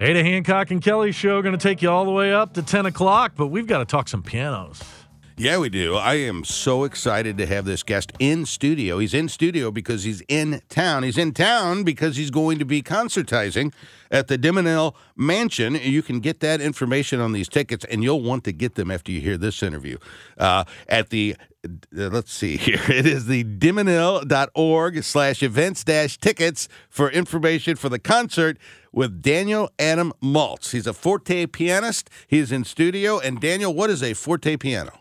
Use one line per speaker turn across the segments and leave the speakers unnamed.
Ada Hancock and Kelly show going to take you all the way up to 10 o'clock, but we've got to talk some pianos.
Yeah, we do. I am so excited to have this guest in studio. He's in studio because he's in town. He's in town because he's going to be concertizing at the DeMenil Mansion. You can get that information on these tickets, and you'll want to get them after you hear this interview. Uh, at the uh, let's see here. It is the demenil.org slash events dash tickets for information for the concert with Daniel Adam Maltz. He's a forte pianist. He's in studio. And Daniel, what is a forte piano?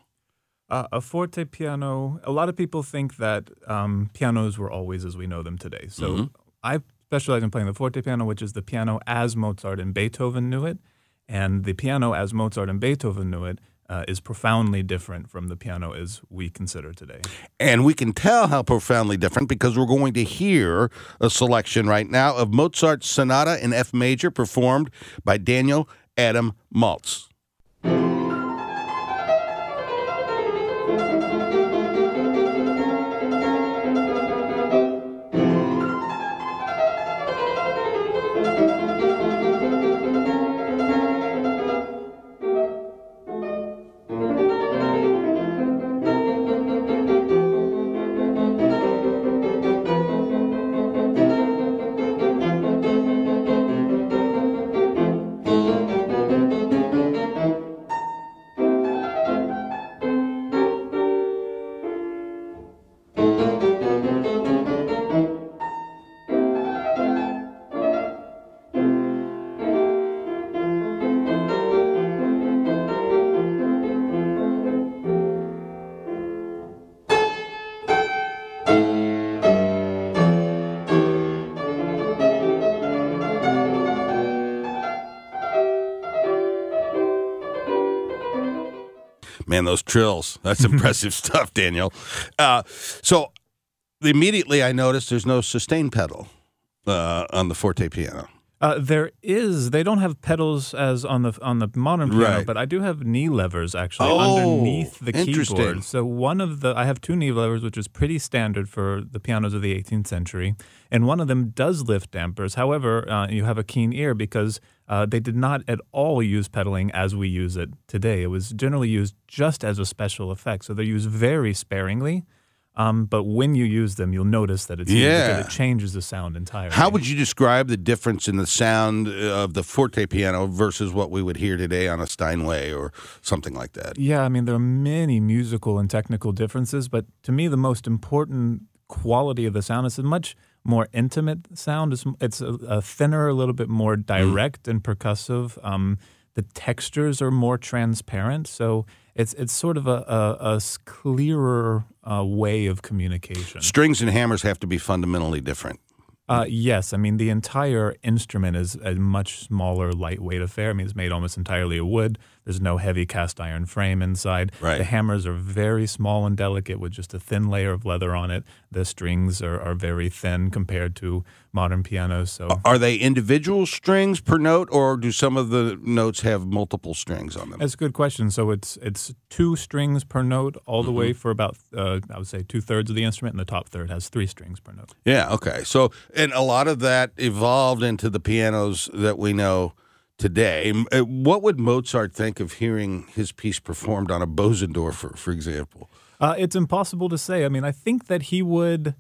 Uh, a forte piano, a lot of people think that um, pianos were always as we know them today. So
Mm-hmm.
I specialize in playing the forte piano, which is the piano as Mozart and Beethoven knew it. And the piano as Mozart and Beethoven knew it uh, is profoundly different from the piano as we consider today.
And we can tell how profoundly different because we're going to hear a selection right now of Mozart's Sonata in F major performed by Daniel Adam Maltz. Man, those trills. That's impressive stuff, Daniel. Uh, so immediately I noticed there's no sustain pedal uh, on the forte piano.
Uh, there is. They don't have pedals as on the on the modern piano,
Right.
but I do have knee levers actually
Oh,
underneath the keyboard. So one of the I have two knee levers, which is pretty standard for the pianos of the 18th century, and one of them does lift dampers. However, uh, you have a keen ear because uh, they did not at all use pedaling as we use it today. It was generally used just as a special effect. So they're used very sparingly. Um, but when you use them, you'll notice that it's
Yeah.
it changes the sound entirely.
How would you describe the difference in the sound of the forte piano versus what we would hear today on a Steinway or something like that?
Yeah, I mean, there are many musical and technical differences, but to me, the most important quality of the sound is a much more intimate sound. It's, it's a, a thinner, a little bit more direct and percussive. Um, the textures are more transparent, so it's it's sort of a a clearer uh, way of communication.
Strings and hammers have to be fundamentally different.
Uh, yes, I mean the entire instrument is a much smaller, lightweight affair. I mean it's made almost entirely of wood. There's no heavy cast iron frame inside.
Right.
The hammers are very small and delicate with just a thin layer of leather on it. The strings are, are very thin compared to modern pianos. So
Are they individual strings per note, or do some of the notes have multiple strings on them?
that's a good question. So it's it's two strings per note all the
Mm-hmm.
way for about uh, I would say two thirds of the instrument, and the top third has three strings per note.
Yeah, okay. So, and a lot of that evolved into the pianos that we know today. Uh, What would Mozart think of hearing his piece performed on a Bosendorfer, for example?
Uh, it's impossible to say. I mean, I think that he would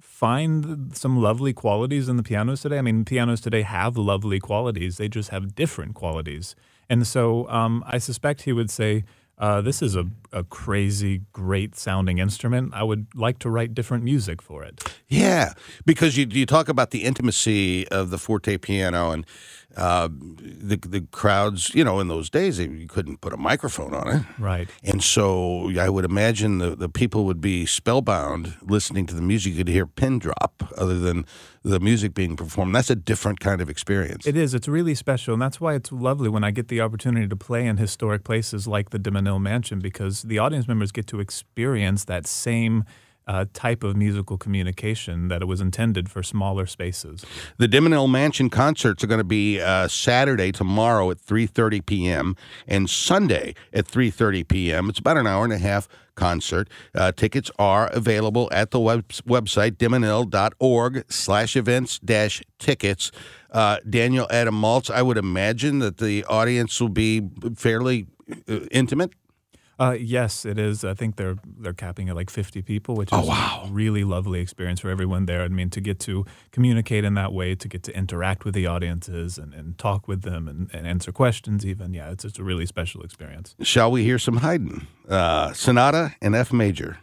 find some lovely qualities in the pianos today. I mean, pianos today have lovely qualities, they just have different qualities. And so um, I suspect he would say, uh, This is a, a crazy, great sounding instrument. I would like to write different music for it.
Yeah, because you you talk about the intimacy of the forte piano and uh, the the crowds. You know, in those days, they- you couldn't put a microphone on it.
Right.
And so I would imagine the, the people would be spellbound listening to the music. You could hear pin drop other than the music being performed. That's a different kind of experience.
It is. It's really special, and that's why it's lovely when I get the opportunity to play in historic places like the de Menil Mansion, because the audience members get to experience that same uh, type of musical communication that it was intended for smaller spaces.
The DeMenil Mansion concerts are going to be uh, Saturday tomorrow at 3:30 p.m. and Sunday at 3:30 p.m. It's about an hour and a half concert. Uh, tickets are available at the web- website demenil.org slash events dash tickets. Uh, Daniel Adam Maltz, I would imagine that the audience will be fairly uh, intimate.
Uh, yes, it is. I think they're they're capping at like 50 people, which is
Oh, wow.
a really lovely experience for everyone there. I mean, to get to communicate in that way, to get to interact with the audiences and, and talk with them and, and answer questions, even. Yeah, it's, it's a really special experience.
Shall we hear some Haydn? Uh, Sonata in F major.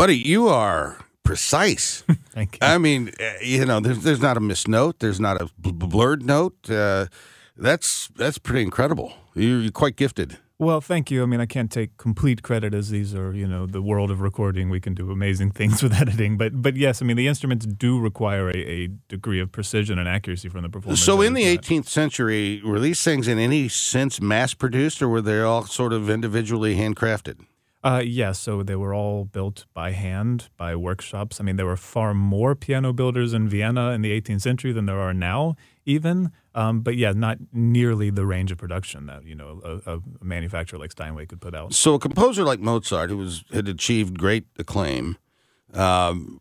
Buddy, you are precise.
Thank you.
I mean, uh, you know, there's there's not a missed note. There's not a bl- bl- blurred note. Uh, that's that's pretty incredible. You're, you're quite gifted.
Well, thank you. I mean, I can't take complete credit as these are, you know, the world of recording. We can do amazing things with editing, but but yes, I mean, the instruments do require a, a degree of precision and accuracy from the performers.
So, in the
is
18th century, were these things in any sense mass produced, or were they all sort of individually handcrafted?
Uh, yes, so they were all built by hand by workshops. I mean, there were far more piano builders in Vienna in the 18th century than there are now, even. Um, but yeah, not nearly the range of production that you know a, a manufacturer like Steinway could put out.
So, a composer like Mozart, who was had achieved great acclaim, um,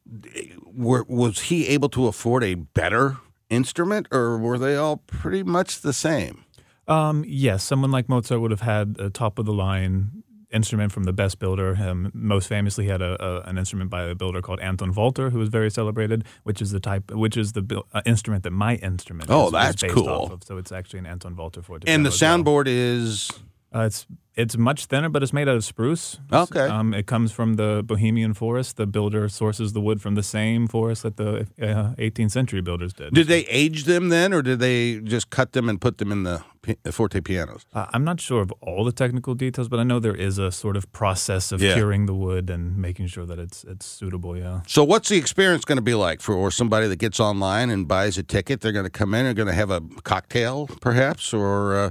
were, was he able to afford a better instrument, or were they all pretty much the same?
Um, yes, someone like Mozart would have had a top of the line instrument from the best builder. Um, most famously, he had a, a, an instrument by a builder called Anton Walter, who was very celebrated, which is the type, which is the uh, instrument that my instrument.
Oh,
is, is
that's
based
cool.
Off of. So it's actually an Anton Walter for
And the soundboard is
Uh, it's it's much thinner, but it's made out of spruce.
Okay.
Um, it comes from the Bohemian forest. The builder sources the wood from the same forest that the uh, 18th century builders did.
Did they age them then, or did they just cut them and put them in the pi- forte pianos?
Uh, I'm not sure of all the technical details, but I know there is a sort of process of
Yeah.
curing the wood and making sure that it's it's suitable. Yeah.
So, what's the experience going to be like for or somebody that gets online and buys a ticket? They're going to come in, they're going to have a cocktail, perhaps, or uh,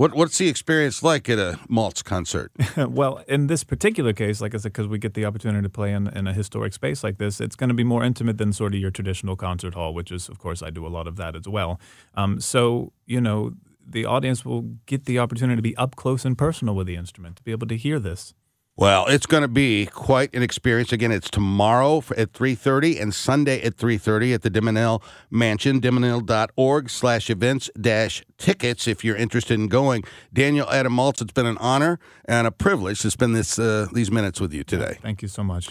what? What's the experience like at a Maltz concert?
well, in this particular case, like I said, because we get the opportunity to play in, in a historic space like this, it's going to be more intimate than sort of your traditional concert hall, which is, of course, I do a lot of that as well. Um, so, you know, the audience will get the opportunity to be up close and personal with the instrument, to be able to hear this.
Well, it's going to be quite an experience. Again, it's tomorrow at 3.30 and Sunday at 3.30 at the DeMenil Mansion, demenil.org slash events dash tickets if you're interested in going. Daniel Adam Maltz, it's been an honor and a privilege to spend this uh, these minutes with you today.
Thank you so much.